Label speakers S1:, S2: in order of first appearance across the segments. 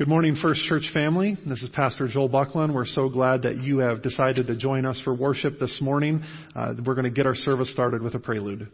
S1: Good morning, First Church family. This is Pastor Joel Buckland. We're so glad that you have decided to join us for worship this morning. Uh, we're going to get our service started with a prelude.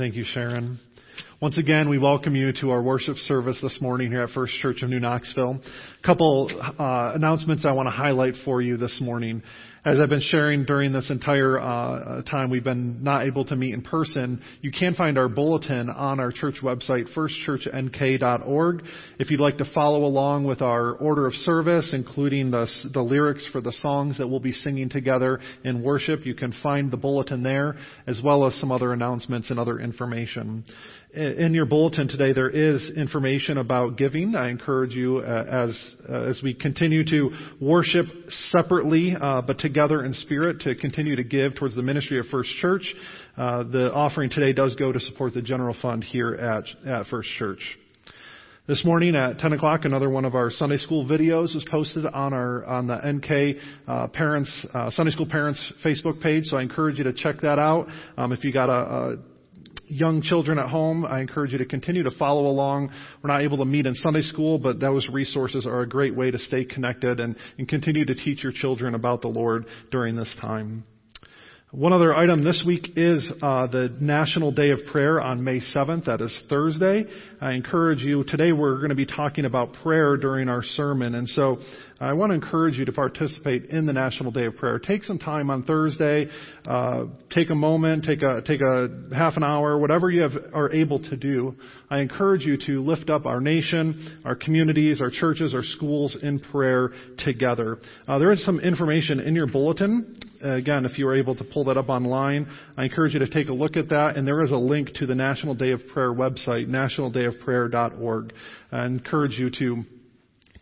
S1: Thank you, Sharon. Once again, we welcome you to our worship service this morning here at First Church of New Knoxville. Couple uh, announcements I want to highlight for you this morning. As I've been sharing during this entire uh, time we've been not able to meet in person, you can find our bulletin on our church website, firstchurchnk.org. If you'd like to follow along with our order of service, including the, the lyrics for the songs that we'll be singing together in worship, you can find the bulletin there, as well as some other announcements and other information. In your bulletin today, there is information about giving. I encourage you uh, as as we continue to worship separately, uh, but together in spirit, to continue to give towards the ministry of First Church. Uh, the offering today does go to support the general fund here at at First Church. This morning at 10 o'clock, another one of our Sunday school videos was posted on our on the NK uh, Parents uh, Sunday School Parents Facebook page. So I encourage you to check that out. Um, if you got a young children at home, I encourage you to continue to follow along. We're not able to meet in Sunday school, but those resources are a great way to stay connected and, and continue to teach your children about the Lord during this time. One other item this week is uh, the National Day of Prayer on May 7th. That is Thursday. I encourage you, today we're going to be talking about prayer during our sermon. And so I want to encourage you to participate in the National Day of Prayer. Take some time on Thursday. Uh, take a moment. Take a take a half an hour. Whatever you have, are able to do. I encourage you to lift up our nation, our communities, our churches, our schools in prayer together. Uh, there is some information in your bulletin. Again, if you are able to pull that up online, I encourage you to take a look at that. And there is a link to the National Day of Prayer website, nationaldayofprayer.org. I encourage you to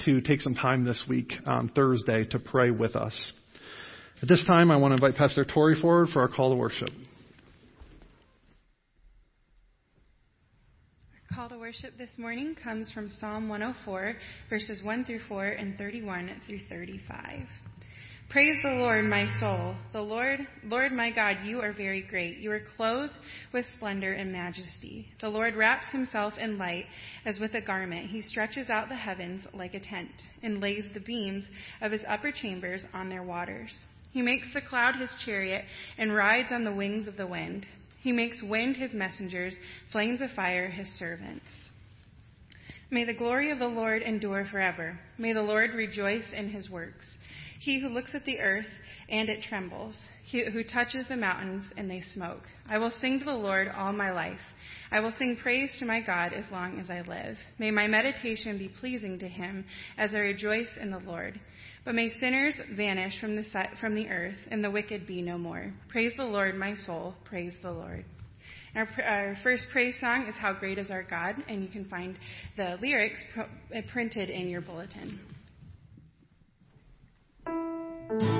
S1: to take some time this week on Thursday to pray with us. At this time, I want to invite Pastor Tori forward for our call to worship.
S2: Our call to worship this morning comes from Psalm 104, verses 1 through 4 and 31 through 35. Praise the Lord, my soul. The Lord, Lord my God, you are very great. You are clothed with splendor and majesty. The Lord wraps himself in light as with a garment. He stretches out the heavens like a tent and lays the beams of his upper chambers on their waters. He makes the cloud his chariot and rides on the wings of the wind. He makes wind his messengers, flames of fire his servants.
S3: May the glory of the Lord endure forever. May the Lord rejoice in his works. He who looks at the earth and it trembles, he who touches the mountains and they smoke. I will sing to the Lord all my life. I will sing praise to my God as long as I live. May my meditation be pleasing to him as I rejoice in the Lord. But may sinners vanish from the, from the earth and the wicked be no more. Praise the Lord, my soul. Praise the Lord. Our, our, first praise song is How Great is Our God, and you can find the lyrics printed in your bulletin thank you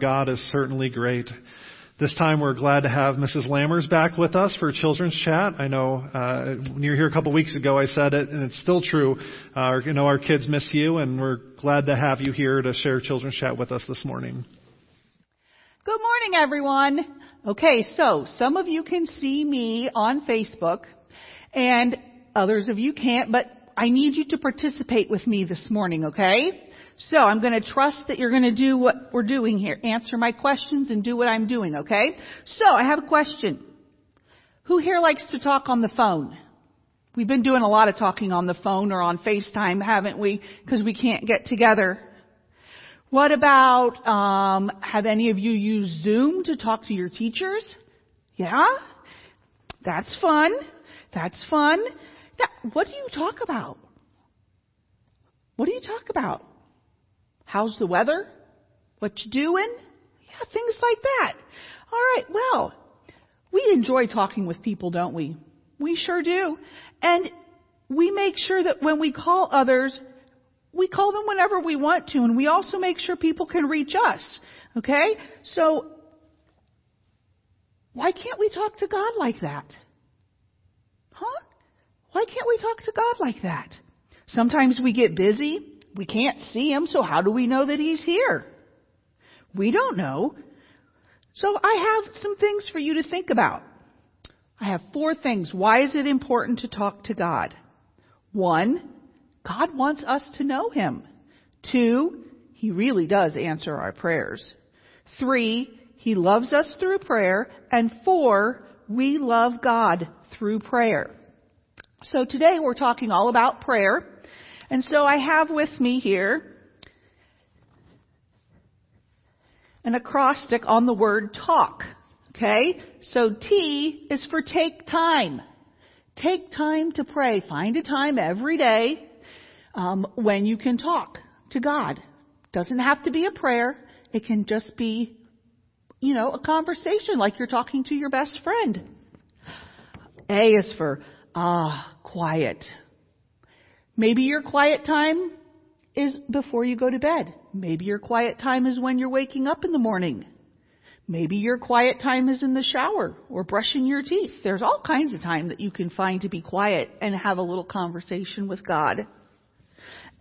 S1: God is certainly great. This time we're glad to have Mrs. Lammers back with us for Children's Chat. I know uh, when you were here a couple weeks ago, I said it, and it's still true. Uh, you know, our kids miss you, and we're glad to have you here to share Children's Chat with us this morning.
S4: Good morning, everyone. Okay, so some of you can see me on Facebook and others of you can't, but I need you to participate with me this morning, okay? So I'm going to trust that you're going to do what we're doing here. Answer my questions and do what I'm doing, okay? So I have a question. Who here likes to talk on the phone? We've been doing a lot of talking on the phone or on FaceTime, haven't we? Because we can't get together. What about, um, have any of you used Zoom to talk to your teachers? Yeah? That's fun. That's fun. Now, what do you talk about? What do you talk about? How's the weather? What you doing? Yeah, things like that. All right, well, we enjoy talking with people, don't we? We sure do. And we make sure that when we call others, we call them whenever we want to, and we also make sure people can reach us. Okay? So, why can't we talk to God like that? Huh? Why can't we talk to God like that? Sometimes we get busy. We can't see Him, so how do we know that He's here? We don't know. So I have some things for you to think about. I have four things. Why is it important to talk to God? One, God wants us to know Him. Two, He really does answer our prayers. Three, He loves us through prayer. And four, we love God through prayer. So today we're talking all about prayer. And so I have with me here an acrostic on the word talk. Okay? So T is for take time. Take time to pray. Find a time every day um, when you can talk to God. Doesn't have to be a prayer. It can just be, you know, a conversation like you're talking to your best friend. A is for ah, quiet. Maybe your quiet time is before you go to bed. Maybe your quiet time is when you're waking up in the morning. Maybe your quiet time is in the shower or brushing your teeth. There's all kinds of time that you can find to be quiet and have a little conversation with God.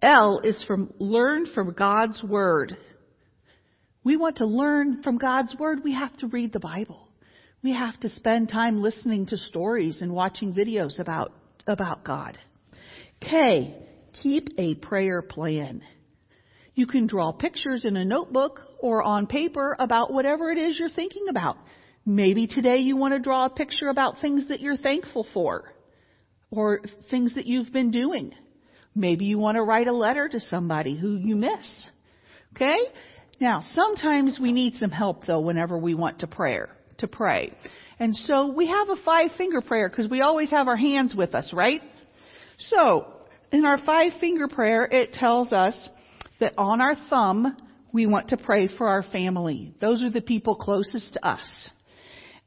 S4: L is from learn from God's Word. We want to learn from God's Word. We have to read the Bible. We have to spend time listening to stories and watching videos about, about God. K, keep a prayer plan. You can draw pictures in a notebook or on paper about whatever it is you're thinking about. Maybe today you want to draw a picture about things that you're thankful for or things that you've been doing. Maybe you want to write a letter to somebody who you miss. Okay? Now, sometimes we need some help though whenever we want to pray, to pray. And so we have a five finger prayer because we always have our hands with us, right? So, in our five finger prayer, it tells us that on our thumb, we want to pray for our family. Those are the people closest to us.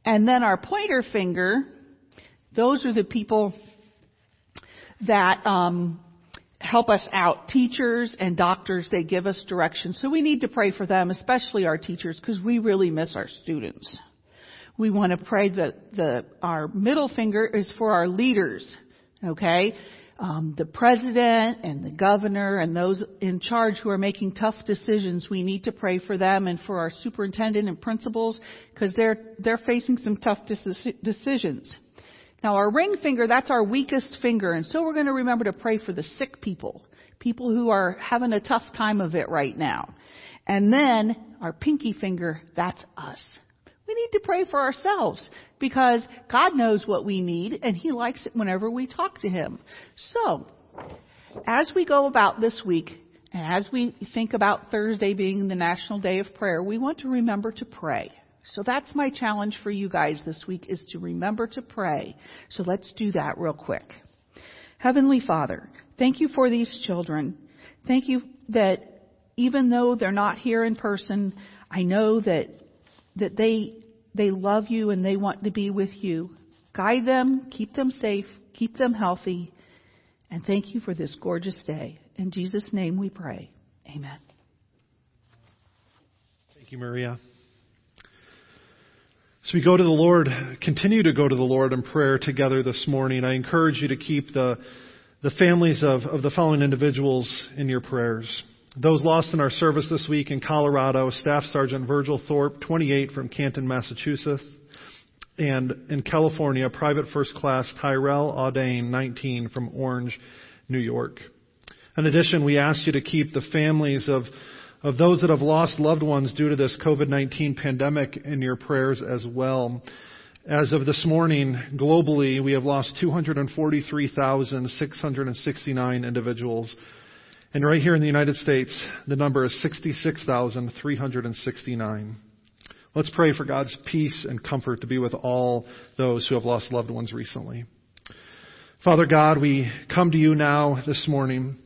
S4: And then our pointer finger, those are the people that um, help us out. Teachers and doctors, they give us direction. So we need to pray for them, especially our teachers, because we really miss our students. We want to pray that the, our middle finger is for our leaders. Okay? Um, the president and the governor and those in charge who are making tough decisions, we need to pray for them and for our superintendent and principals because they're they're facing some tough decisions. Now our ring finger, that's our weakest finger. And so we're going to remember to pray for the sick people, people who are having a tough time of it right now. And then our pinky finger, that's us. We need to pray for ourselves because God knows what we need and He likes it whenever we talk to Him. So, as we go about this week, and as we think about Thursday being the National Day of Prayer, we want to remember to pray. So that's my challenge for you guys this week is to remember to pray. So let's do that real quick. Heavenly Father, thank you for these children. Thank you that even though they're not here in person, I know that that they they love you and they want to be with you. Guide them, keep them safe, keep them healthy, and thank you for this gorgeous day. In Jesus' name we pray. Amen.
S1: Thank you, Maria. So we go to the Lord, continue to go to the Lord in prayer together this morning. I encourage you to keep the, the families of, of the following individuals in your prayers. Those lost in our service this week in Colorado, Staff Sergeant Virgil Thorpe, 28 from Canton, Massachusetts. And in California, Private First Class Tyrell Audane, 19 from Orange, New York. In addition, we ask you to keep the families of, of those that have lost loved ones due to this COVID-19 pandemic in your prayers as well. As of this morning, globally, we have lost 243,669 individuals. And right here in the United States, the number is 66,369. Let's pray for God's peace and comfort to be with all those who have lost loved ones recently. Father God, we come to you now this morning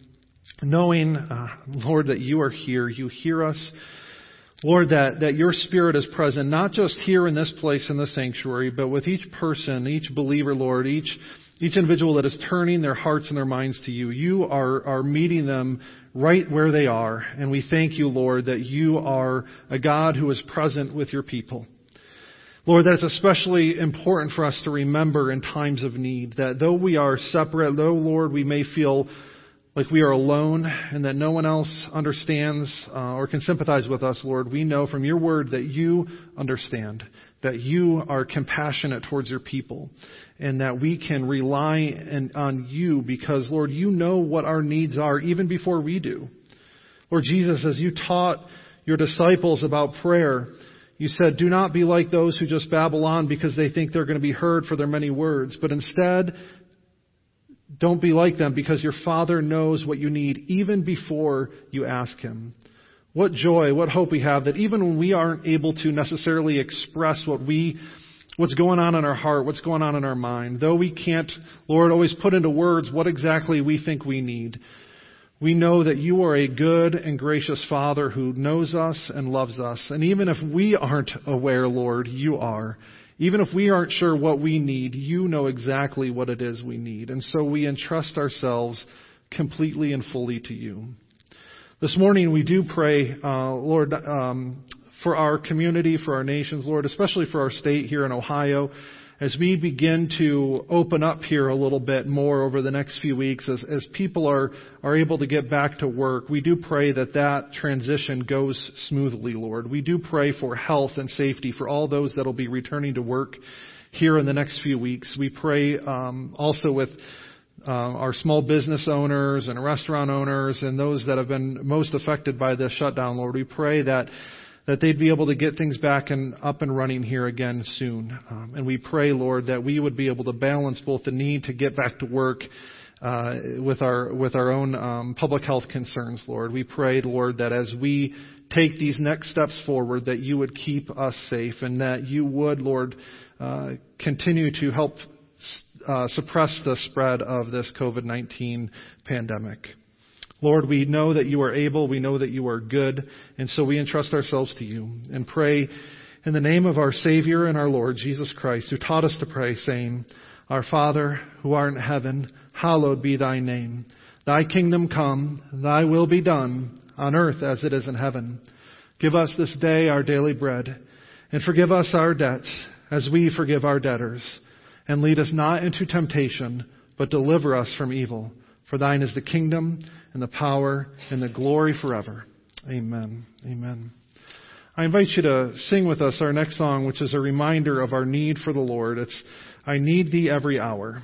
S1: knowing, uh, Lord, that you are here. You hear us. Lord, that, that your Spirit is present, not just here in this place in the sanctuary, but with each person, each believer, Lord, each, each individual that is turning their hearts and their minds to you. You are, are meeting them right where they are. And we thank you, Lord, that you are a God who is present with your people. Lord, that's especially important for us to remember in times of need that though we are separate, though, Lord, we may feel like we are alone and that no one else understands uh, or can sympathize with us, Lord, we know from your word that you understand, that you are compassionate towards your people, and that we can rely on you because, Lord, you know what our needs are even before we do. Lord Jesus, as you taught your disciples about prayer, you said, Do not be like those who just babble on because they think they're going to be heard for their many words, but instead don't be like them because your Father knows what you need even before you ask Him. What joy, what hope we have that even when we aren't able to necessarily express what we, what's going on in our heart, what's going on in our mind, though we can't, Lord, always put into words what exactly we think we need, we know that you are a good and gracious Father who knows us and loves us. And even if we aren't aware, Lord, you are. Even if we aren't sure what we need, you know exactly what it is we need. And so we entrust ourselves completely and fully to you. This morning we do pray, uh, Lord, um, for our community, for our nations, Lord, especially for our state here in Ohio as we begin to open up here a little bit more over the next few weeks, as, as people are, are able to get back to work, we do pray that that transition goes smoothly, Lord. We do pray for health and safety for all those that will be returning to work here in the next few weeks. We pray um, also with uh, our small business owners and restaurant owners and those that have been most affected by this shutdown, Lord. We pray that that they'd be able to get things back and up and running here again soon. Um, and we pray, Lord, that we would be able to balance both the need to get back to work uh, with our with our own um, public health concerns, Lord. We pray, Lord, that as we take these next steps forward, that you would keep us safe and that you would, Lord, uh, continue to help uh, suppress the spread of this COVID-19 pandemic. Lord, we know that you are able, we know that you are good, and so we entrust ourselves to you and pray in the name of our Savior and our Lord Jesus Christ, who taught us to pray, saying, Our Father, who art in heaven, hallowed be thy name. Thy kingdom come, thy will be done, on earth as it is in heaven. Give us this day our daily bread, and forgive us our debts, as we forgive our debtors. And lead us not into temptation, but deliver us from evil. For thine is the kingdom, and the power and the glory forever. Amen. Amen. I invite you to sing with us our next song, which is a reminder of our need for the Lord. It's I Need Thee Every Hour.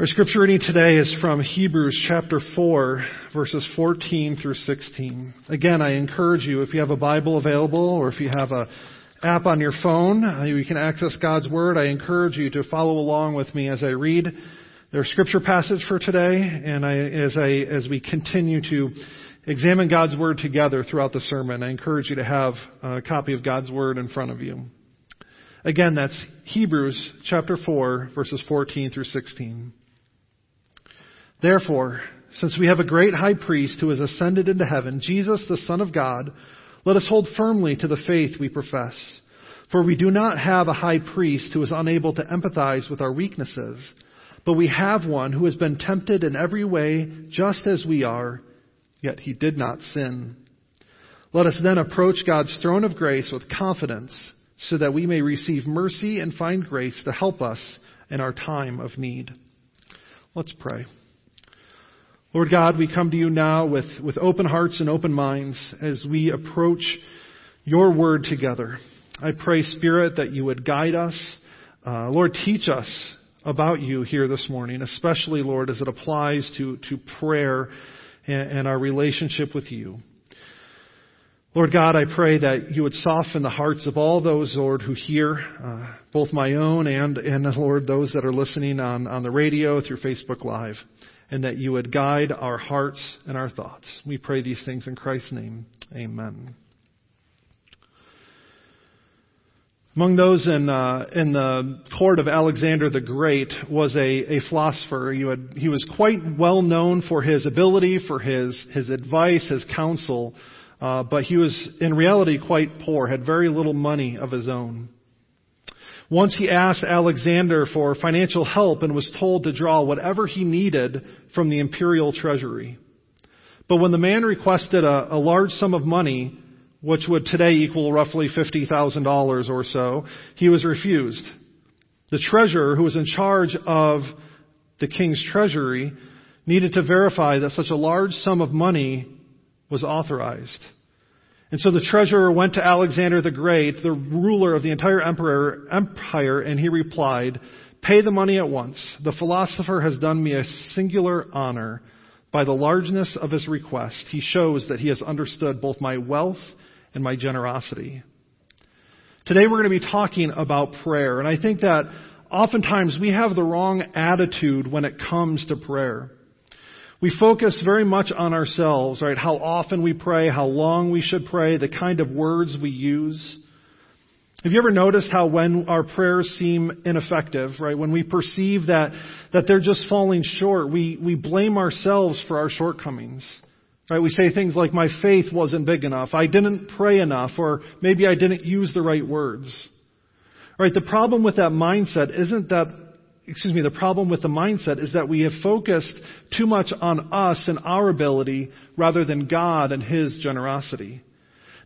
S1: Our scripture reading today is from Hebrews chapter 4, verses 14 through 16. Again, I encourage you, if you have a Bible available or if you have a app on your phone, uh, you can access God's Word. I encourage you to follow along with me as I read their scripture passage for today and I, as I, as we continue to examine God's Word together throughout the sermon. I encourage you to have a copy of God's Word in front of you. Again, that's Hebrews chapter 4, verses 14 through 16. Therefore, since we have a great high priest who has ascended into heaven, Jesus, the Son of God, let us hold firmly to the faith we profess. For we do not have a high priest who is unable to empathize with our weaknesses, but we have one who has been tempted in every way just as we are yet he did not sin. Let us then approach God's throne of grace with confidence so that we may receive mercy and find grace to help us in our time of need. Let's pray. Lord God, we come to you now with, with open hearts and open minds as we approach your word together. I pray, Spirit, that you would guide us. Uh, Lord, teach us about you here this morning, especially, Lord, as it applies to, to prayer and our relationship with you. Lord God, I pray that you would soften the hearts of all those, Lord, who hear, uh, both my own and, and, Lord, those that are listening on, on the radio through Facebook Live, and that you would guide our hearts and our thoughts. We pray these things in Christ's name. Amen. Among those in, uh, in the court of Alexander the Great was a, a philosopher. He, had, he, was quite well known for his ability, for his, his advice, his counsel, uh, but he was in reality quite poor, had very little money of his own. Once he asked Alexander for financial help and was told to draw whatever he needed from the imperial treasury. But when the man requested a, a large sum of money, which would today equal roughly $50,000 or so, he was refused. The treasurer, who was in charge of the king's treasury, needed to verify that such a large sum of money was authorized. And so the treasurer went to Alexander the Great, the ruler of the entire emperor, empire, and he replied, Pay the money at once. The philosopher has done me a singular honor. By the largeness of his request, he shows that he has understood both my wealth and my generosity. Today we're going to be talking about prayer, and I think that oftentimes we have the wrong attitude when it comes to prayer. We focus very much on ourselves, right? How often we pray, how long we should pray, the kind of words we use. Have you ever noticed how when our prayers seem ineffective, right? When we perceive that, that they're just falling short, we, we blame ourselves for our shortcomings. Right? We say things like, my faith wasn't big enough, I didn't pray enough, or maybe I didn't use the right words. Right? The problem with that mindset isn't that, excuse me, the problem with the mindset is that we have focused too much on us and our ability rather than God and His generosity.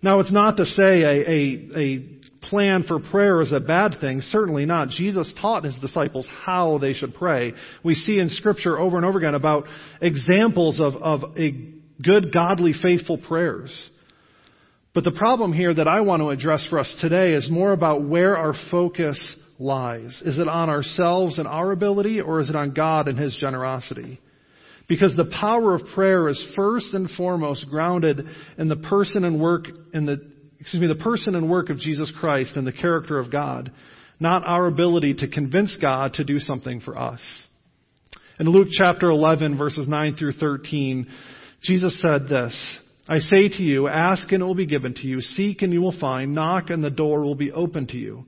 S1: Now, it's not to say a, a, a plan for prayer is a bad thing. Certainly not. Jesus taught his disciples how they should pray. We see in Scripture over and over again about examples of, of a good, godly, faithful prayers. But the problem here that I want to address for us today is more about where our focus lies. Is it on ourselves and our ability, or is it on God and His generosity? Because the power of prayer is first and foremost grounded in the person and work in the excuse me, the person and work of Jesus Christ and the character of God, not our ability to convince God to do something for us. In Luke chapter 11 verses 9 through 13, Jesus said this, I say to you, ask and it will be given to you, seek and you will find, knock and the door will be open to you.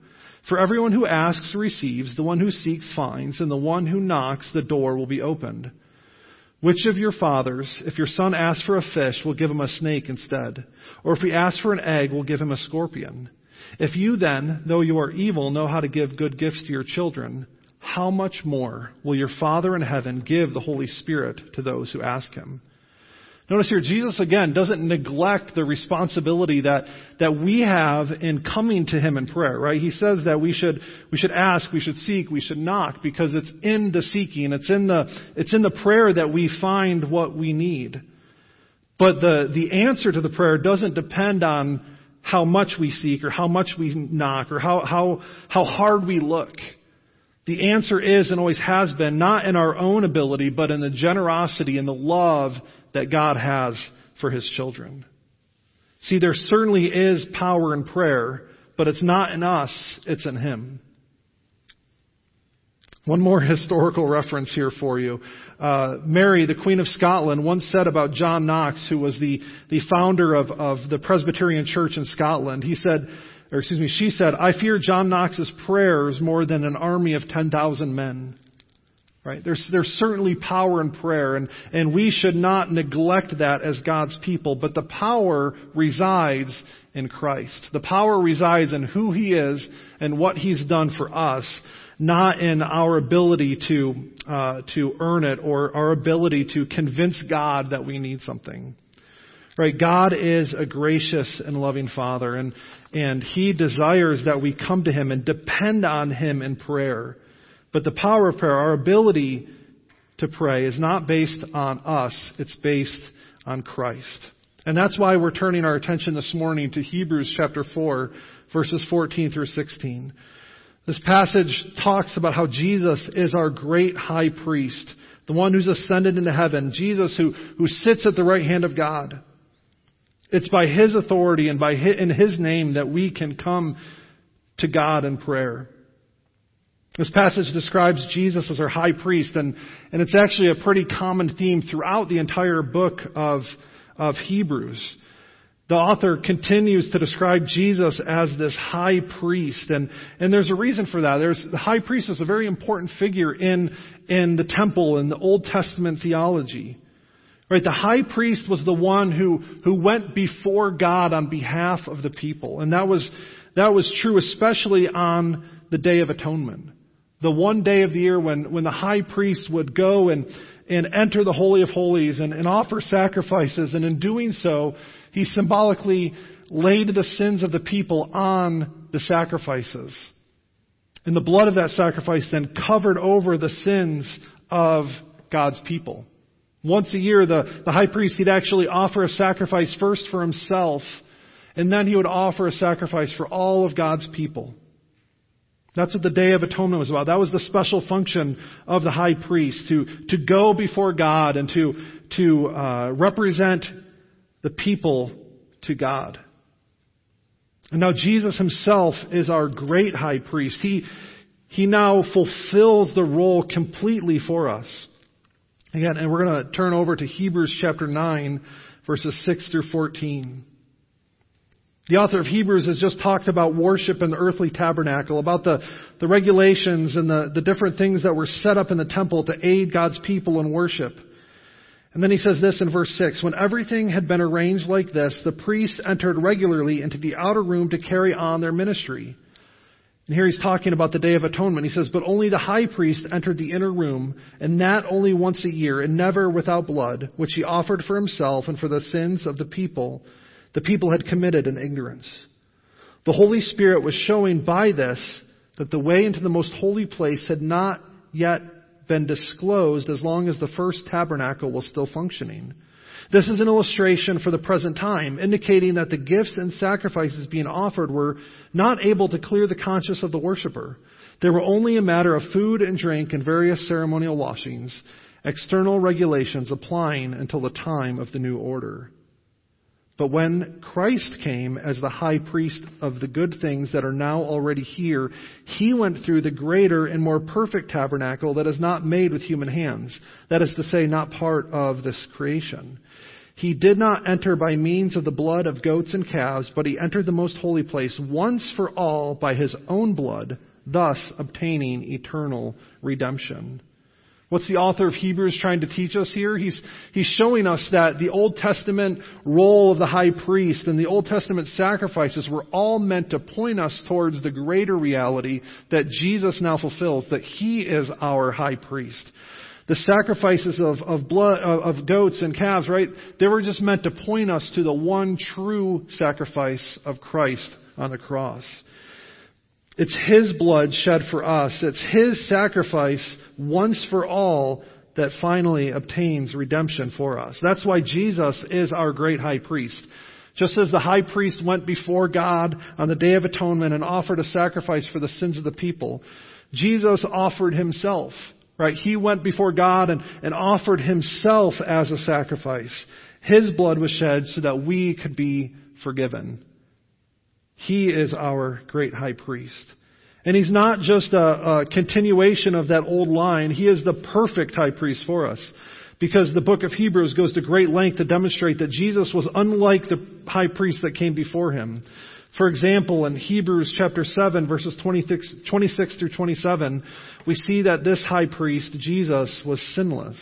S1: For everyone who asks receives, the one who seeks finds, and the one who knocks the door will be opened. Which of your fathers, if your son asks for a fish, will give him a snake instead? Or if he asks for an egg, will give him a scorpion? If you then, though you are evil, know how to give good gifts to your children, how much more will your Father in heaven give the Holy Spirit to those who ask him? Notice here, Jesus again doesn't neglect the responsibility that, that we have in coming to Him in prayer, right? He says that we should, we should ask, we should seek, we should knock, because it's in the seeking, it's in the, it's in the prayer that we find what we need. But the, the answer to the prayer doesn't depend on how much we seek or how much we knock or how, how, how hard we look. The answer is and always has been not in our own ability, but in the generosity and the love that God has for His children. See, there certainly is power in prayer, but it's not in us, it's in Him. One more historical reference here for you. Uh, Mary, the Queen of Scotland, once said about John Knox, who was the, the founder of, of the Presbyterian Church in Scotland, he said, or excuse me, she said, I fear John Knox's prayers more than an army of 10,000 men. Right? There's, there's certainly power in prayer, and, and we should not neglect that as God's people, but the power resides in Christ. The power resides in who He is and what He's done for us, not in our ability to, uh, to earn it or our ability to convince God that we need something. Right? God is a gracious and loving Father, and, and He desires that we come to Him and depend on Him in prayer. But the power of prayer, our ability to pray, is not based on us, it's based on Christ. And that's why we're turning our attention this morning to Hebrews chapter 4, verses 14 through 16. This passage talks about how Jesus is our great high priest, the one who's ascended into heaven, Jesus who, who sits at the right hand of God. It's by His authority and by his, in His name that we can come to God in prayer. This passage describes Jesus as our high priest, and, and it's actually a pretty common theme throughout the entire book of, of Hebrews. The author continues to describe Jesus as this high priest, and, and there's a reason for that. There's, the high priest is a very important figure in, in the temple in the Old Testament theology. Right? The high priest was the one who, who went before God on behalf of the people. And that was, that was true especially on the Day of Atonement. The one day of the year when, when the high priest would go and, and enter the Holy of Holies and, and offer sacrifices. And in doing so, he symbolically laid the sins of the people on the sacrifices. And the blood of that sacrifice then covered over the sins of God's people. Once a year, the, the high priest, he'd actually offer a sacrifice first for himself, and then he would offer a sacrifice for all of God's people. That's what the Day of Atonement was about. That was the special function of the high priest, to, to go before God and to, to uh, represent the people to God. And now Jesus himself is our great high priest. He, he now fulfills the role completely for us. Again, and we're going to turn over to Hebrews chapter 9, verses 6 through 14. The author of Hebrews has just talked about worship in the earthly tabernacle, about the, the regulations and the, the different things that were set up in the temple to aid God's people in worship. And then he says this in verse 6 When everything had been arranged like this, the priests entered regularly into the outer room to carry on their ministry. And here he's talking about the Day of Atonement. He says, But only the high priest entered the inner room, and that only once a year, and never without blood, which he offered for himself and for the sins of the people the people had committed in ignorance. The Holy Spirit was showing by this that the way into the most holy place had not yet been disclosed as long as the first tabernacle was still functioning. This is an illustration for the present time, indicating that the gifts and sacrifices being offered were not able to clear the conscience of the worshiper. They were only a matter of food and drink and various ceremonial washings, external regulations applying until the time of the new order. But when Christ came as the high priest of the good things that are now already here, he went through the greater and more perfect tabernacle that is not made with human hands. That is to say, not part of this creation. He did not enter by means of the blood of goats and calves, but he entered the most holy place once for all by his own blood, thus obtaining eternal redemption. What's the author of Hebrews trying to teach us here? He's, he's showing us that the Old Testament role of the high priest and the Old Testament sacrifices were all meant to point us towards the greater reality that Jesus now fulfills, that He is our high priest. The sacrifices of, of blood, of, of goats and calves, right? They were just meant to point us to the one true sacrifice of Christ on the cross. It's His blood shed for us. It's His sacrifice once for all that finally obtains redemption for us. That's why Jesus is our great high priest. Just as the high priest went before God on the Day of Atonement and offered a sacrifice for the sins of the people, Jesus offered himself, right? He went before God and, and offered himself as a sacrifice. His blood was shed so that we could be forgiven. He is our great high priest. And he's not just a, a, continuation of that old line. He is the perfect high priest for us. Because the book of Hebrews goes to great length to demonstrate that Jesus was unlike the high priest that came before him. For example, in Hebrews chapter 7 verses 26, 26 through 27, we see that this high priest, Jesus, was sinless.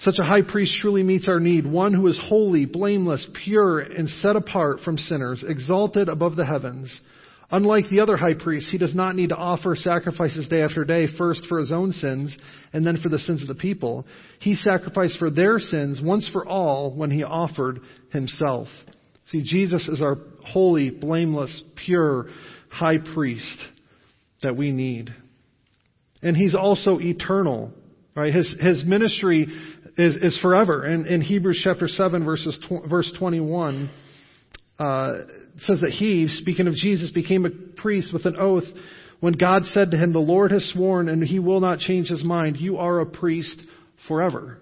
S1: Such a high priest truly meets our need, one who is holy, blameless, pure, and set apart from sinners, exalted above the heavens. Unlike the other high priests, he does not need to offer sacrifices day after day, first for his own sins and then for the sins of the people. He sacrificed for their sins once for all when he offered himself. See, Jesus is our holy, blameless, pure high priest that we need. And he's also eternal, right? His, his ministry is, is forever. And in Hebrews chapter 7 verses, tw- verse 21, uh, says that he, speaking of Jesus, became a priest with an oath when God said to him, the Lord has sworn and he will not change his mind. You are a priest forever.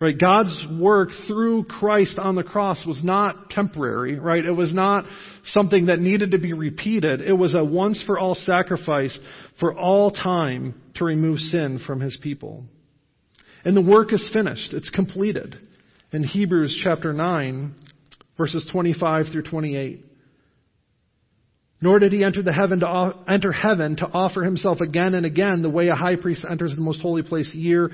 S1: Right? God's work through Christ on the cross was not temporary, right? It was not something that needed to be repeated. It was a once for all sacrifice for all time to remove sin from his people. And the work is finished. It's completed. In Hebrews chapter 9, verses 25 through 28. Nor did he enter the heaven to enter heaven to offer himself again and again the way a high priest enters the most holy place year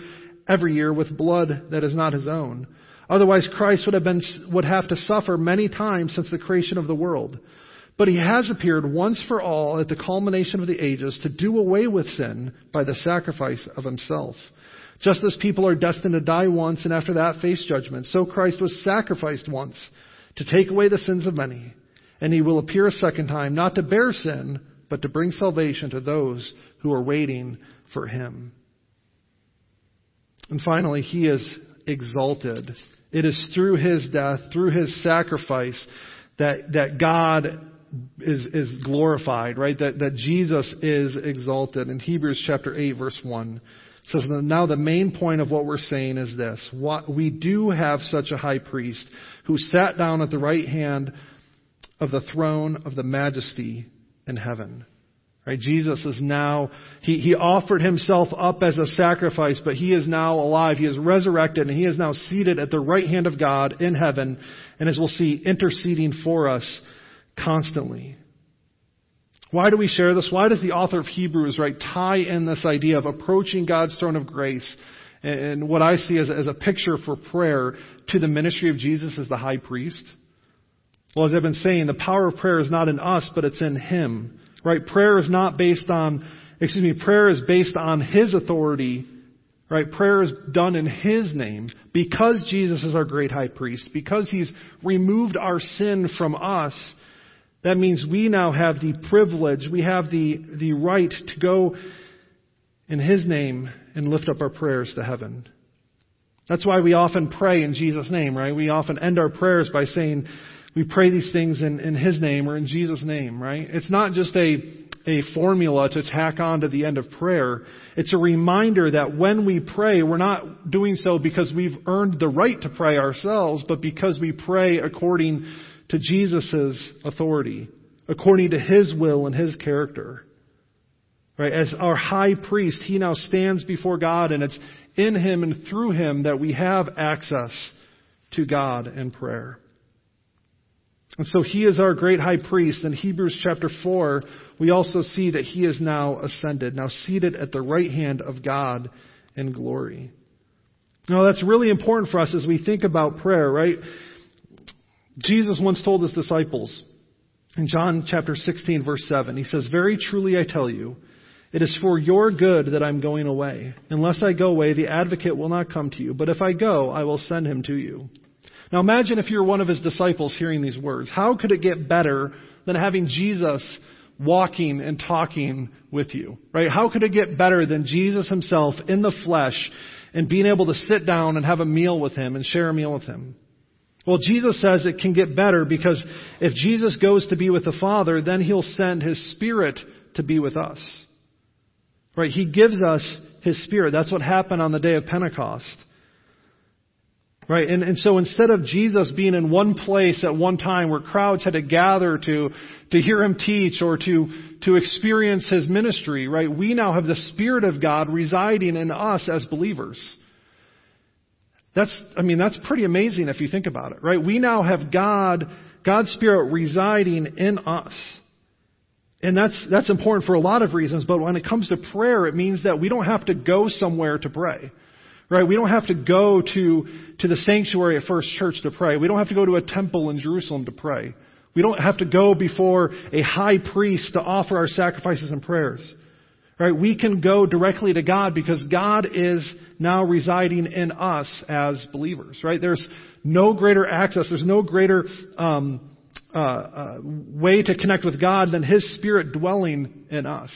S1: every year with blood that is not his own. Otherwise, Christ would have, been, would have to suffer many times since the creation of the world. But he has appeared once for all at the culmination of the ages to do away with sin by the sacrifice of himself. Just as people are destined to die once and after that face judgment, so Christ was sacrificed once to take away the sins of many. And he will appear a second time, not to bear sin, but to bring salvation to those who are waiting for him. And finally, he is exalted. It is through his death, through his sacrifice, that, that God is, is glorified, right? That, that Jesus is exalted. In Hebrews chapter 8, verse 1, says, Now the main point of what we're saying is this. What, we do have such a high priest who sat down at the right hand of the throne of the majesty in heaven. Right? Jesus is now, he, he offered himself up as a sacrifice, but he is now alive. He is resurrected and he is now seated at the right hand of God in heaven and as we'll see, interceding for us constantly. Why do we share this? Why does the author of Hebrews, right, tie in this idea of approaching God's throne of grace and what I see as, as a picture for prayer to the ministry of Jesus as the high priest? Well, as I've been saying, the power of prayer is not in us, but it's in Him. Right? Prayer is not based on, excuse me, prayer is based on His authority. Right? Prayer is done in His name. Because Jesus is our great high priest, because He's removed our sin from us, that means we now have the privilege, we have the, the right to go in His name and lift up our prayers to heaven. That's why we often pray in Jesus' name, right? We often end our prayers by saying, we pray these things in, in His name or in Jesus' name, right? It's not just a, a formula to tack on to the end of prayer. It's a reminder that when we pray, we're not doing so because we've earned the right to pray ourselves, but because we pray according to Jesus' authority, according to His will and His character. Right? As our high priest, He now stands before God and it's in Him and through Him that we have access to God in prayer. And so he is our great high priest. In Hebrews chapter 4, we also see that he is now ascended, now seated at the right hand of God in glory. Now that's really important for us as we think about prayer, right? Jesus once told his disciples in John chapter 16 verse 7, he says, Very truly I tell you, it is for your good that I'm going away. Unless I go away, the advocate will not come to you. But if I go, I will send him to you. Now imagine if you're one of his disciples hearing these words. How could it get better than having Jesus walking and talking with you? Right? How could it get better than Jesus himself in the flesh and being able to sit down and have a meal with him and share a meal with him? Well, Jesus says it can get better because if Jesus goes to be with the Father, then he'll send his Spirit to be with us. Right? He gives us His Spirit. That's what happened on the day of Pentecost. Right? And, and so instead of Jesus being in one place at one time where crowds had to gather to, to hear him teach or to, to experience his ministry, right? We now have the Spirit of God residing in us as believers. That's, I mean, that's pretty amazing if you think about it, right? We now have God, God's Spirit residing in us. And that's, that's important for a lot of reasons, but when it comes to prayer, it means that we don't have to go somewhere to pray. Right? We don't have to go to, to the sanctuary at First Church to pray. We don't have to go to a temple in Jerusalem to pray. We don't have to go before a high priest to offer our sacrifices and prayers. Right? We can go directly to God because God is now residing in us as believers. Right? There's no greater access. There's no greater um, uh, uh, way to connect with God than His Spirit dwelling in us.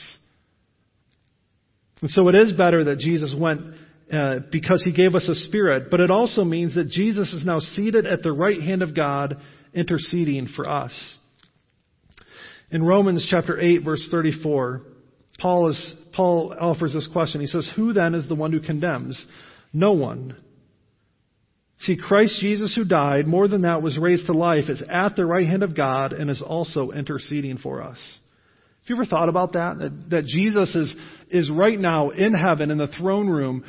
S1: And so it is better that Jesus went uh, because he gave us a spirit, but it also means that Jesus is now seated at the right hand of God, interceding for us. In Romans chapter 8, verse 34, Paul, is, Paul offers this question. He says, Who then is the one who condemns? No one. See, Christ Jesus, who died, more than that, was raised to life, is at the right hand of God and is also interceding for us. Have you ever thought about that? That, that Jesus is, is right now in heaven in the throne room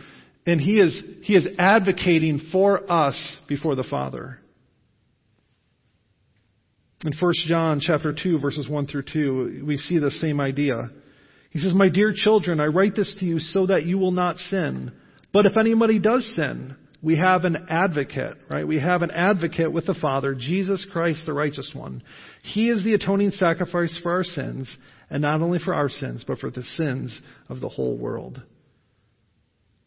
S1: and he is, he is advocating for us before the Father. In 1 John chapter 2 verses 1 through 2, we see the same idea. He says, "My dear children, I write this to you so that you will not sin. But if anybody does sin, we have an advocate, right? We have an advocate with the Father, Jesus Christ, the righteous one. He is the atoning sacrifice for our sins, and not only for our sins, but for the sins of the whole world."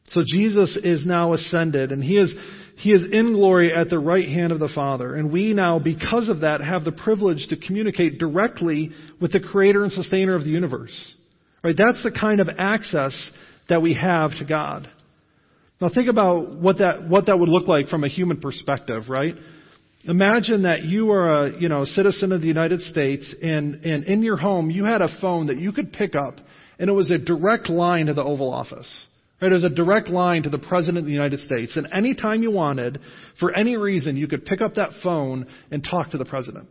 S1: So Jesus is now ascended and he is, he is in glory at the right hand of the Father. And we now, because of that, have the privilege to communicate directly with the creator and sustainer of the universe. Right? That's the kind of access that we have to God. Now think about what that, what that would look like from a human perspective, right? Imagine that you are a, you know, citizen of the United States and, and in your home you had a phone that you could pick up and it was a direct line to the Oval Office. Right, it was a direct line to the President of the United States. And any time you wanted, for any reason, you could pick up that phone and talk to the President.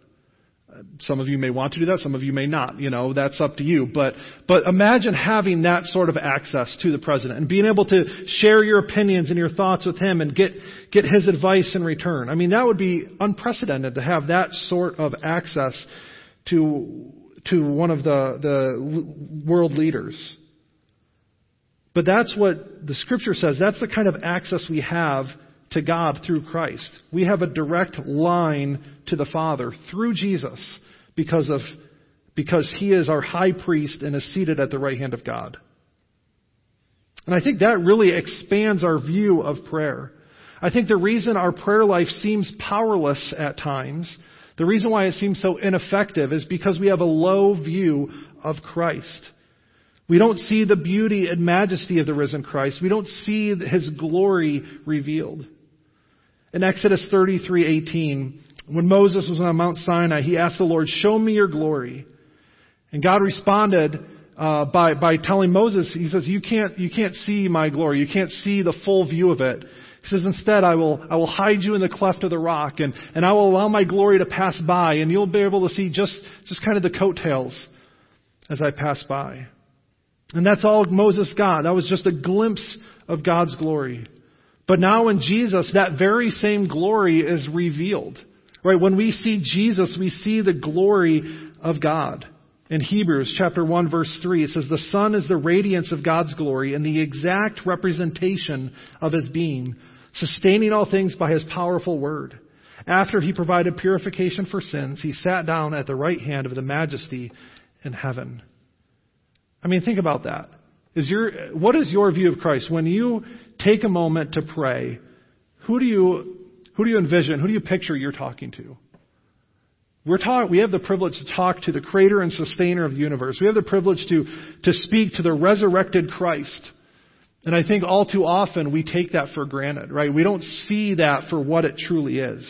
S1: Some of you may want to do that, some of you may not. You know, that's up to you. But, but imagine having that sort of access to the President and being able to share your opinions and your thoughts with him and get, get his advice in return. I mean, that would be unprecedented to have that sort of access to, to one of the, the world leaders. But that's what the scripture says. That's the kind of access we have to God through Christ. We have a direct line to the Father through Jesus because of because he is our high priest and is seated at the right hand of God. And I think that really expands our view of prayer. I think the reason our prayer life seems powerless at times, the reason why it seems so ineffective is because we have a low view of Christ. We don't see the beauty and majesty of the risen Christ. We don't see his glory revealed. In Exodus 33:18, when Moses was on Mount Sinai, he asked the Lord, "Show me your glory." And God responded uh, by by telling Moses, He says, "You can't you can't see my glory. You can't see the full view of it." He says, "Instead, I will I will hide you in the cleft of the rock, and and I will allow my glory to pass by, and you'll be able to see just just kind of the coattails as I pass by." And that's all Moses got. That was just a glimpse of God's glory. But now in Jesus, that very same glory is revealed. Right? When we see Jesus, we see the glory of God. In Hebrews chapter 1 verse 3, it says, The Son is the radiance of God's glory and the exact representation of His being, sustaining all things by His powerful word. After He provided purification for sins, He sat down at the right hand of the majesty in heaven. I mean, think about that. Is your, what is your view of Christ? When you take a moment to pray, who do you, who do you envision? Who do you picture you're talking to? We're talk, we have the privilege to talk to the creator and sustainer of the universe. We have the privilege to, to speak to the resurrected Christ. And I think all too often we take that for granted, right? We don't see that for what it truly is.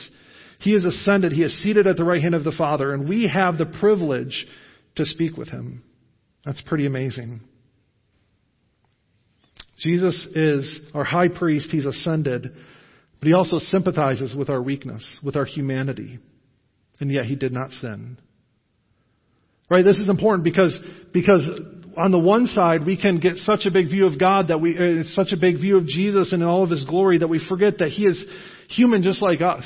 S1: He is ascended. He is seated at the right hand of the Father, and we have the privilege to speak with him. That's pretty amazing. Jesus is our high priest. He's ascended, but he also sympathizes with our weakness, with our humanity. And yet he did not sin. Right? This is important because, because on the one side, we can get such a big view of God that we, uh, such a big view of Jesus and all of his glory that we forget that he is human just like us.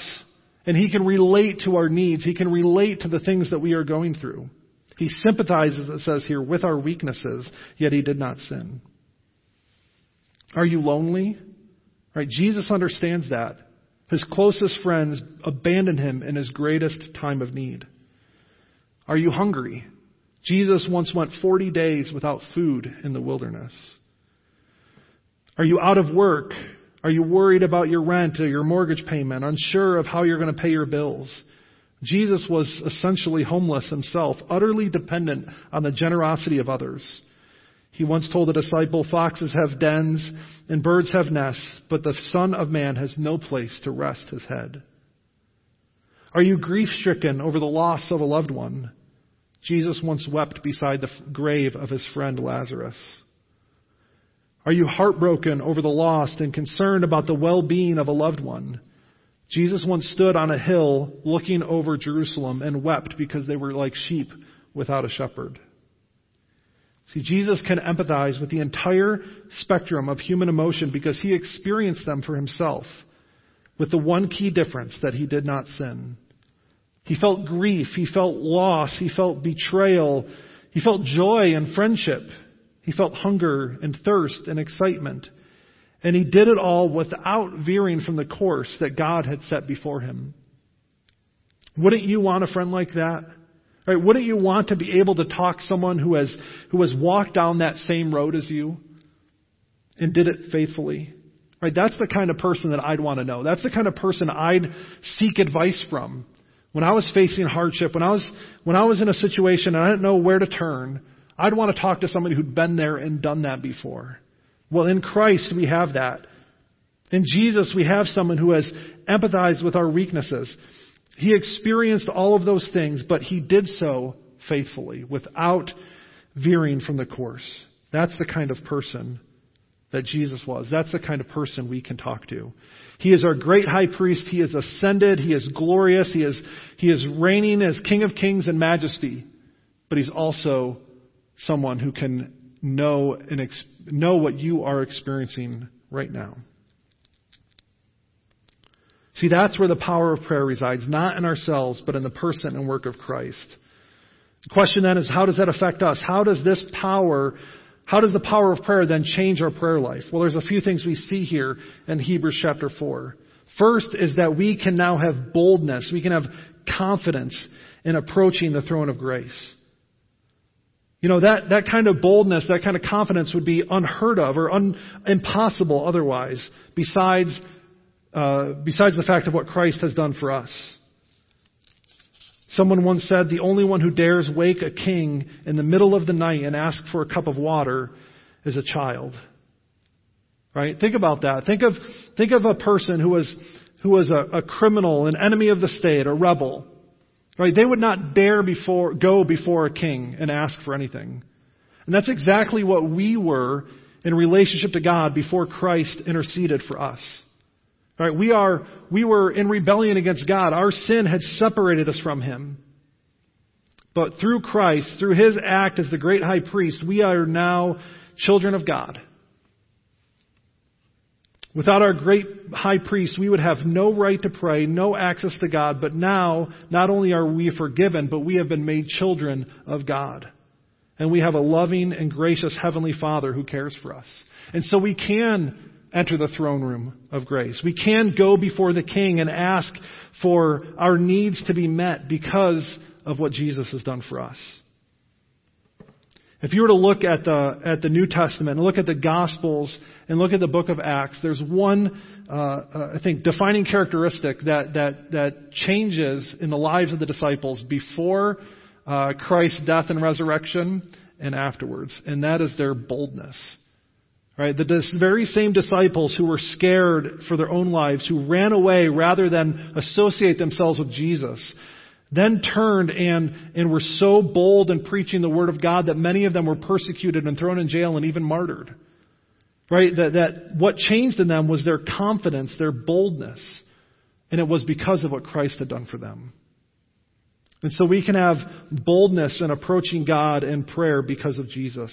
S1: And he can relate to our needs. He can relate to the things that we are going through. He sympathizes, it says here, with our weaknesses, yet he did not sin. Are you lonely? Right? Jesus understands that. His closest friends abandoned him in his greatest time of need. Are you hungry? Jesus once went 40 days without food in the wilderness. Are you out of work? Are you worried about your rent or your mortgage payment, unsure of how you're going to pay your bills? Jesus was essentially homeless himself, utterly dependent on the generosity of others. He once told a disciple, Foxes have dens and birds have nests, but the Son of Man has no place to rest his head. Are you grief stricken over the loss of a loved one? Jesus once wept beside the grave of his friend Lazarus. Are you heartbroken over the lost and concerned about the well being of a loved one? Jesus once stood on a hill looking over Jerusalem and wept because they were like sheep without a shepherd. See, Jesus can empathize with the entire spectrum of human emotion because he experienced them for himself, with the one key difference that he did not sin. He felt grief, he felt loss, he felt betrayal, he felt joy and friendship, he felt hunger and thirst and excitement. And he did it all without veering from the course that God had set before him. Wouldn't you want a friend like that? Right? Wouldn't you want to be able to talk someone who has, who has walked down that same road as you and did it faithfully? Right? That's the kind of person that I'd want to know. That's the kind of person I'd seek advice from. When I was facing hardship, when I was, when I was in a situation and I didn't know where to turn, I'd want to talk to somebody who'd been there and done that before. Well, in Christ, we have that. In Jesus, we have someone who has empathized with our weaknesses. He experienced all of those things, but he did so faithfully, without veering from the course. That's the kind of person that Jesus was. That's the kind of person we can talk to. He is our great high priest. He is ascended. He is glorious. He is, he is reigning as King of kings and majesty. But he's also someone who can know and ex- know what you are experiencing right now. See, that's where the power of prayer resides, not in ourselves, but in the person and work of Christ. The question then is, how does that affect us? How does this power, how does the power of prayer then change our prayer life? Well, there's a few things we see here in Hebrews chapter 4. First is that we can now have boldness. We can have confidence in approaching the throne of grace. You know, that, that kind of boldness, that kind of confidence would be unheard of or un, impossible otherwise, besides, uh, besides the fact of what Christ has done for us. Someone once said, the only one who dares wake a king in the middle of the night and ask for a cup of water is a child. Right? Think about that. Think of, think of a person who was, who was a, a criminal, an enemy of the state, a rebel. Right? They would not dare before, go before a king and ask for anything. And that's exactly what we were in relationship to God before Christ interceded for us. Right? We are, we were in rebellion against God. Our sin had separated us from Him. But through Christ, through His act as the great high priest, we are now children of God. Without our great high priest, we would have no right to pray, no access to God, but now, not only are we forgiven, but we have been made children of God. And we have a loving and gracious Heavenly Father who cares for us. And so we can enter the throne room of grace. We can go before the King and ask for our needs to be met because of what Jesus has done for us. If you were to look at the, at the New Testament and look at the Gospels and look at the book of Acts, there's one, uh, uh, I think, defining characteristic that, that, that changes in the lives of the disciples before uh, Christ's death and resurrection and afterwards, and that is their boldness. Right? The very same disciples who were scared for their own lives, who ran away rather than associate themselves with Jesus, then turned and, and were so bold in preaching the word of God that many of them were persecuted and thrown in jail and even martyred. Right? That, that what changed in them was their confidence, their boldness. And it was because of what Christ had done for them. And so we can have boldness in approaching God in prayer because of Jesus.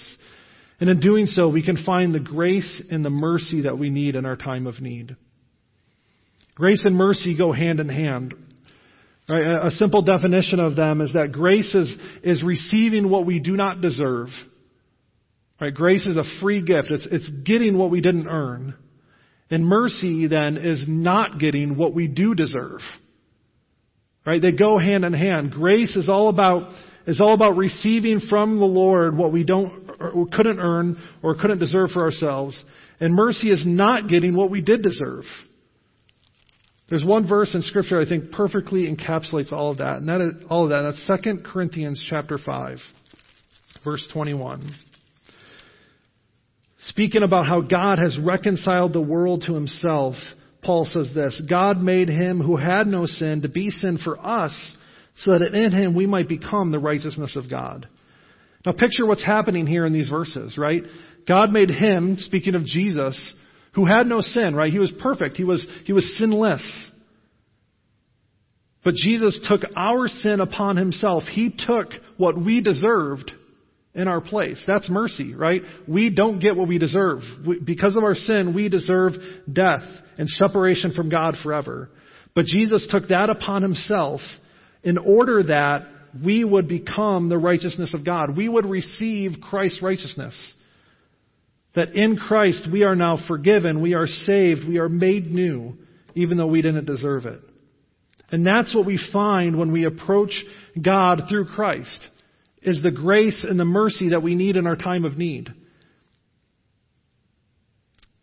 S1: And in doing so, we can find the grace and the mercy that we need in our time of need. Grace and mercy go hand in hand. Right? A simple definition of them is that grace is, is receiving what we do not deserve. Right? Grace is a free gift. It's, it's getting what we didn't earn. And mercy then is not getting what we do deserve. Right? They go hand in hand. Grace is all about is all about receiving from the Lord what we don't or couldn't earn or couldn't deserve for ourselves. And mercy is not getting what we did deserve. There's one verse in scripture I think perfectly encapsulates all of that, and all of that. That's 2 Corinthians chapter 5, verse 21. Speaking about how God has reconciled the world to himself Paul says this God made him who had no sin to be sin for us, so that in him we might become the righteousness of God. Now, picture what's happening here in these verses, right? God made him, speaking of Jesus, who had no sin, right? He was perfect. He was, he was sinless. But Jesus took our sin upon himself. He took what we deserved in our place. That's mercy, right? We don't get what we deserve. We, because of our sin, we deserve death and separation from God forever. But Jesus took that upon himself in order that we would become the righteousness of God. We would receive Christ's righteousness. That in Christ we are now forgiven, we are saved, we are made new, even though we didn't deserve it. And that's what we find when we approach God through Christ is the grace and the mercy that we need in our time of need.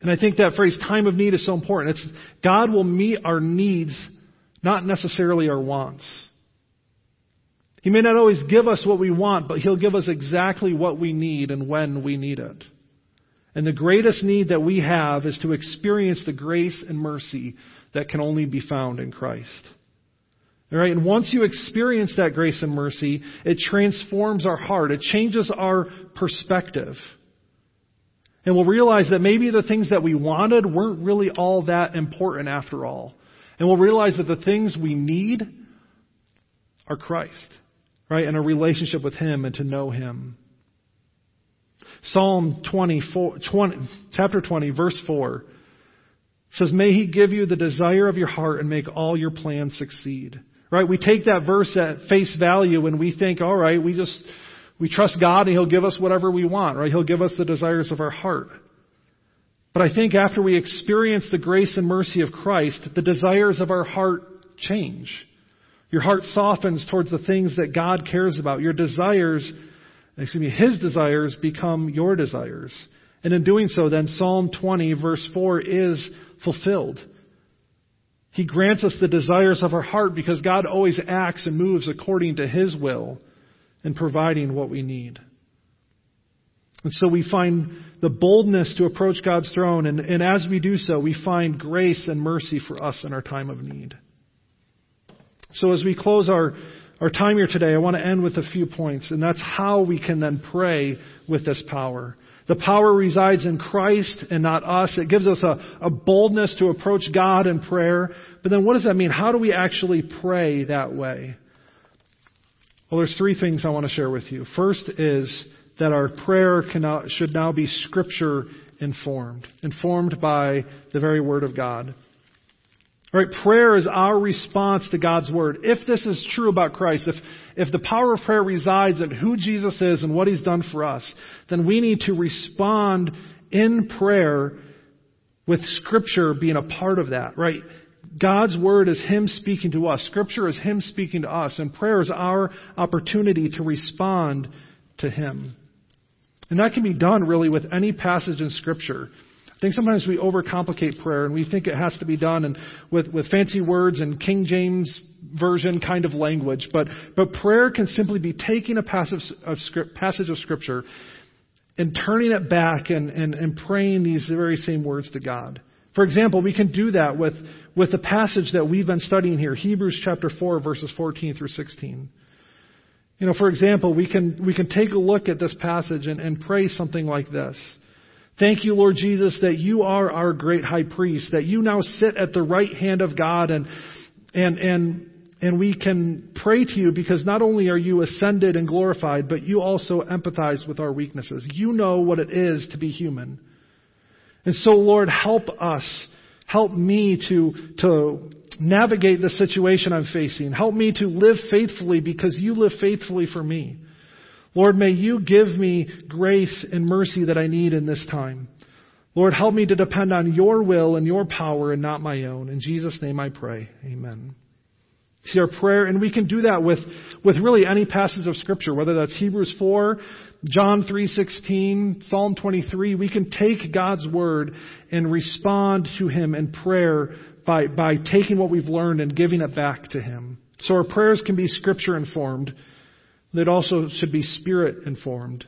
S1: And I think that phrase, time of need, is so important. It's God will meet our needs, not necessarily our wants. He may not always give us what we want, but He'll give us exactly what we need and when we need it. And the greatest need that we have is to experience the grace and mercy that can only be found in Christ. All right, and once you experience that grace and mercy, it transforms our heart. It changes our perspective. And we'll realize that maybe the things that we wanted weren't really all that important after all. And we'll realize that the things we need are Christ, right? And a relationship with Him and to know Him. Psalm 24, 20, chapter 20, verse 4 says, May He give you the desire of your heart and make all your plans succeed. Right? We take that verse at face value and we think, all right, we just, we trust God and He'll give us whatever we want, right? He'll give us the desires of our heart. But I think after we experience the grace and mercy of Christ, the desires of our heart change. Your heart softens towards the things that God cares about. Your desires, excuse me, His desires become your desires. And in doing so, then Psalm 20 verse 4 is fulfilled. He grants us the desires of our heart because God always acts and moves according to His will in providing what we need. And so we find the boldness to approach God's throne, and, and as we do so, we find grace and mercy for us in our time of need. So as we close our, our time here today, I want to end with a few points, and that's how we can then pray with this power. The power resides in Christ and not us. It gives us a, a, boldness to approach God in prayer. But then what does that mean? How do we actually pray that way? Well, there's three things I want to share with you. First is that our prayer cannot, should now be scripture informed, informed by the very word of God. Right? Prayer is our response to God's Word. If this is true about Christ, if, if the power of prayer resides in who Jesus is and what He's done for us, then we need to respond in prayer with Scripture being a part of that, right? God's Word is Him speaking to us. Scripture is Him speaking to us. And prayer is our opportunity to respond to Him. And that can be done really with any passage in Scripture. Think sometimes we overcomplicate prayer and we think it has to be done and with, with fancy words and King James version kind of language. But, but prayer can simply be taking a passage of, script, passage of Scripture and turning it back and, and, and praying these very same words to God. For example, we can do that with, with the passage that we've been studying here, Hebrews chapter 4, verses 14 through 16. You know, for example, we can, we can take a look at this passage and, and pray something like this. Thank you, Lord Jesus, that you are our great high priest, that you now sit at the right hand of God and, and, and, and we can pray to you because not only are you ascended and glorified, but you also empathize with our weaknesses. You know what it is to be human. And so, Lord, help us. Help me to, to navigate the situation I'm facing. Help me to live faithfully because you live faithfully for me. Lord, may you give me grace and mercy that I need in this time. Lord, help me to depend on your will and your power and not my own. In Jesus' name I pray. Amen. See our prayer, and we can do that with, with really any passage of scripture, whether that's Hebrews 4, John 3:16, Psalm 23, we can take God's word and respond to him in prayer by, by taking what we've learned and giving it back to him. So our prayers can be scripture informed. It also should be spirit informed.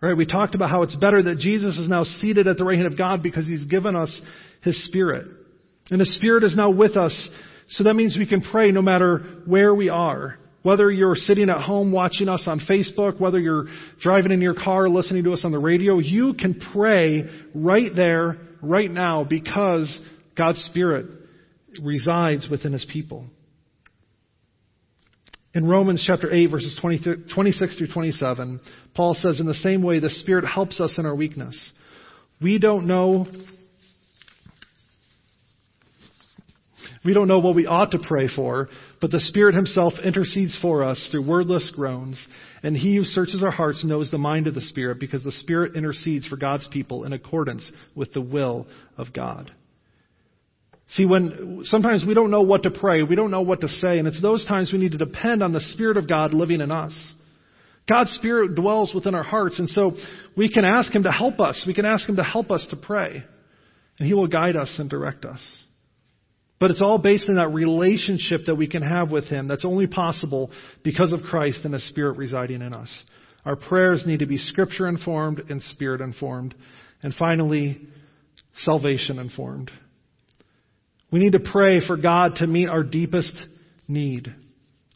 S1: Right, we talked about how it's better that Jesus is now seated at the right hand of God because he's given us his spirit. And the spirit is now with us, so that means we can pray no matter where we are. Whether you're sitting at home watching us on Facebook, whether you're driving in your car listening to us on the radio, you can pray right there, right now, because God's Spirit resides within His people. In Romans chapter 8, verses 20, 26 through 27, Paul says, In the same way, the Spirit helps us in our weakness. We don't know We don't know what we ought to pray for, but the Spirit Himself intercedes for us through wordless groans. And He who searches our hearts knows the mind of the Spirit, because the Spirit intercedes for God's people in accordance with the will of God. See, when sometimes we don't know what to pray, we don't know what to say, and it's those times we need to depend on the Spirit of God living in us. God's Spirit dwells within our hearts, and so we can ask Him to help us. We can ask Him to help us to pray, and He will guide us and direct us. But it's all based on that relationship that we can have with Him that's only possible because of Christ and His Spirit residing in us. Our prayers need to be Scripture informed and Spirit informed. And finally, salvation informed. We need to pray for God to meet our deepest need,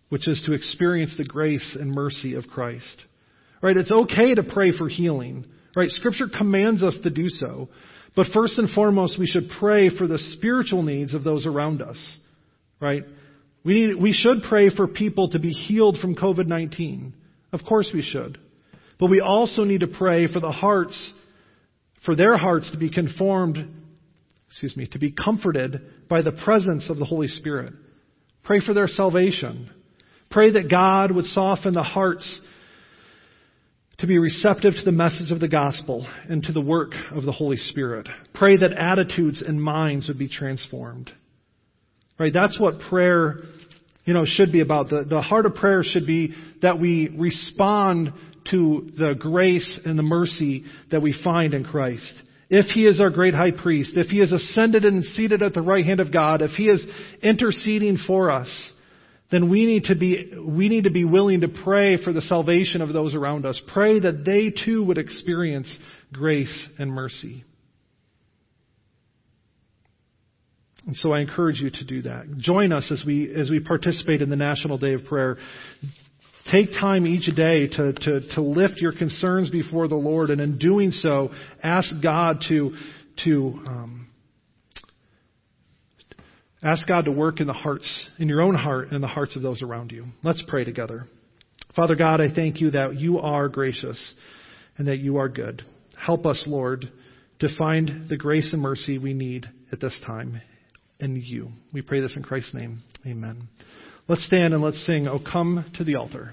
S1: which is to experience the grace and mercy of Christ. Right? It's okay to pray for healing. Right? Scripture commands us to do so. But first and foremost, we should pray for the spiritual needs of those around us. Right? We, we should pray for people to be healed from COVID 19. Of course we should. But we also need to pray for the hearts, for their hearts to be conformed, excuse me, to be comforted by the presence of the Holy Spirit. Pray for their salvation. Pray that God would soften the hearts to be receptive to the message of the gospel and to the work of the Holy Spirit. Pray that attitudes and minds would be transformed. Right? That's what prayer, you know, should be about. The, the heart of prayer should be that we respond to the grace and the mercy that we find in Christ. If He is our great high priest, if He is ascended and seated at the right hand of God, if He is interceding for us, then we need to be, we need to be willing to pray for the salvation of those around us. Pray that they too would experience grace and mercy. And so I encourage you to do that. Join us as we, as we participate in the National Day of Prayer. Take time each day to, to, to lift your concerns before the Lord, and in doing so, ask God to, to um, Ask God to work in the hearts, in your own heart and the hearts of those around you. Let's pray together. Father God, I thank you that you are gracious and that you are good. Help us, Lord, to find the grace and mercy we need at this time in you. We pray this in Christ's name. Amen. Let's stand and let's sing, Oh, come to the altar.